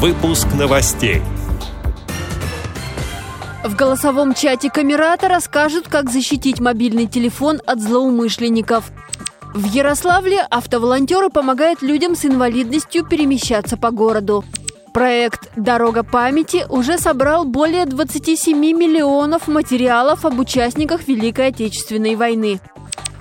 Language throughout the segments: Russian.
Выпуск новостей. В голосовом чате Камерата расскажут, как защитить мобильный телефон от злоумышленников. В Ярославле автоволонтеры помогают людям с инвалидностью перемещаться по городу. Проект «Дорога памяти» уже собрал более 27 миллионов материалов об участниках Великой Отечественной войны.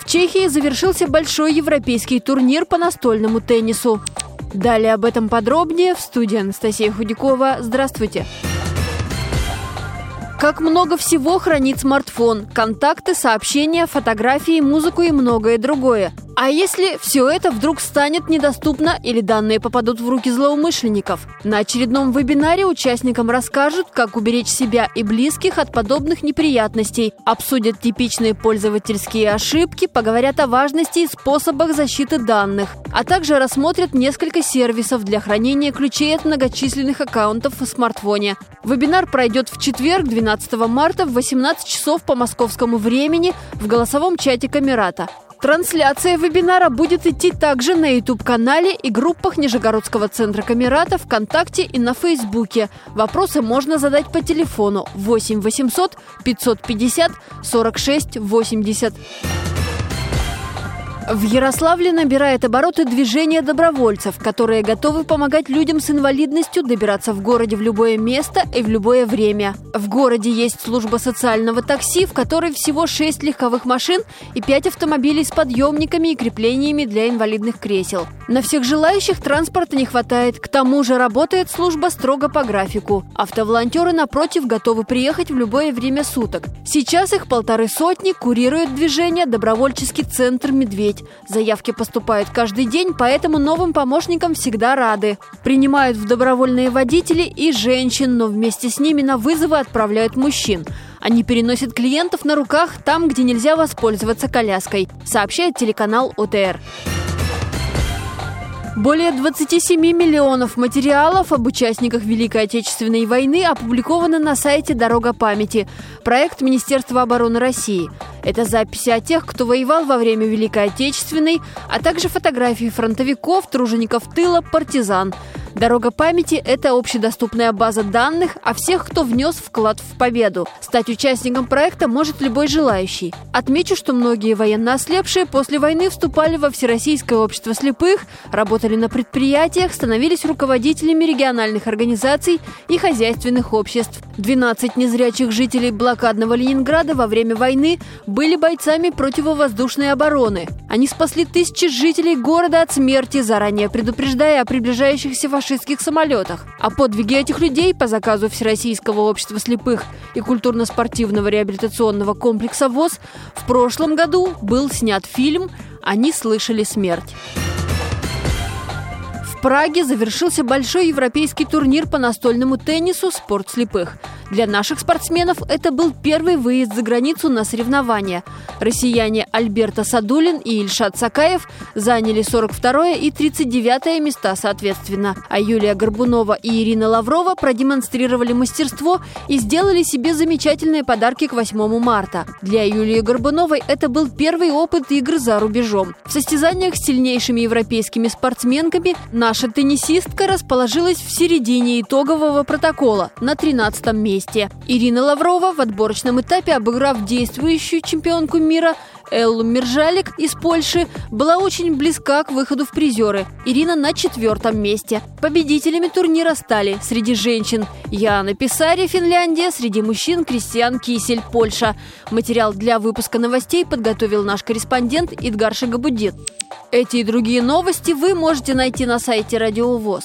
В Чехии завершился большой европейский турнир по настольному теннису. Далее об этом подробнее в студии Анастасия Худякова. Здравствуйте! Как много всего хранит смартфон. Контакты, сообщения, фотографии, музыку и многое другое. А если все это вдруг станет недоступно или данные попадут в руки злоумышленников? На очередном вебинаре участникам расскажут, как уберечь себя и близких от подобных неприятностей, обсудят типичные пользовательские ошибки, поговорят о важности и способах защиты данных, а также рассмотрят несколько сервисов для хранения ключей от многочисленных аккаунтов в смартфоне. Вебинар пройдет в четверг, 12 марта в 18 часов по московскому времени в голосовом чате Камерата. Трансляция вебинара будет идти также на YouTube-канале и группах Нижегородского центра Камерата ВКонтакте и на Фейсбуке. Вопросы можно задать по телефону 8 800 550 46 80. В Ярославле набирает обороты движение добровольцев, которые готовы помогать людям с инвалидностью добираться в городе в любое место и в любое время. В городе есть служба социального такси, в которой всего 6 легковых машин и 5 автомобилей с подъемниками и креплениями для инвалидных кресел. На всех желающих транспорта не хватает. К тому же работает служба строго по графику. Автоволонтеры, напротив, готовы приехать в любое время суток. Сейчас их полторы сотни, курирует движение добровольческий центр «Медведь». Медведь. Заявки поступают каждый день, поэтому новым помощникам всегда рады. Принимают в добровольные водители и женщин, но вместе с ними на вызовы отправляют мужчин. Они переносят клиентов на руках там, где нельзя воспользоваться коляской, сообщает телеканал ОТР. Более 27 миллионов материалов об участниках Великой Отечественной войны опубликованы на сайте «Дорога памяти» – проект Министерства обороны России. Это записи о тех, кто воевал во время Великой Отечественной, а также фотографии фронтовиков, тружеников тыла, партизан – Дорога памяти – это общедоступная база данных о всех, кто внес вклад в победу. Стать участником проекта может любой желающий. Отмечу, что многие военно ослепшие после войны вступали во Всероссийское общество слепых, работали на предприятиях, становились руководителями региональных организаций и хозяйственных обществ. 12 незрячих жителей блокадного Ленинграда во время войны были бойцами противовоздушной обороны. Они спасли тысячи жителей города от смерти, заранее предупреждая о приближающихся фашистских самолетах. О подвиге этих людей по заказу Всероссийского общества слепых и культурно-спортивного реабилитационного комплекса ВОЗ в прошлом году был снят фильм «Они слышали смерть». В Праге завершился большой европейский турнир по настольному теннису «Спорт слепых». Для наших спортсменов это был первый выезд за границу на соревнования. Россияне Альберта Садулин и Ильшат Сакаев заняли 42 и 39 места соответственно, а Юлия Горбунова и Ирина Лаврова продемонстрировали мастерство и сделали себе замечательные подарки к 8 марта. Для Юлии Горбуновой это был первый опыт игр за рубежом. В состязаниях с сильнейшими европейскими спортсменками наша теннисистка расположилась в середине итогового протокола на 13 месте месте. Ирина Лаврова в отборочном этапе, обыграв действующую чемпионку мира Эллу Мержалик из Польши, была очень близка к выходу в призеры. Ирина на четвертом месте. Победителями турнира стали среди женщин Яна Писари, Финляндия, среди мужчин Кристиан Кисель, Польша. Материал для выпуска новостей подготовил наш корреспондент Идгар Шагабудин. Эти и другие новости вы можете найти на сайте Радио ВОЗ.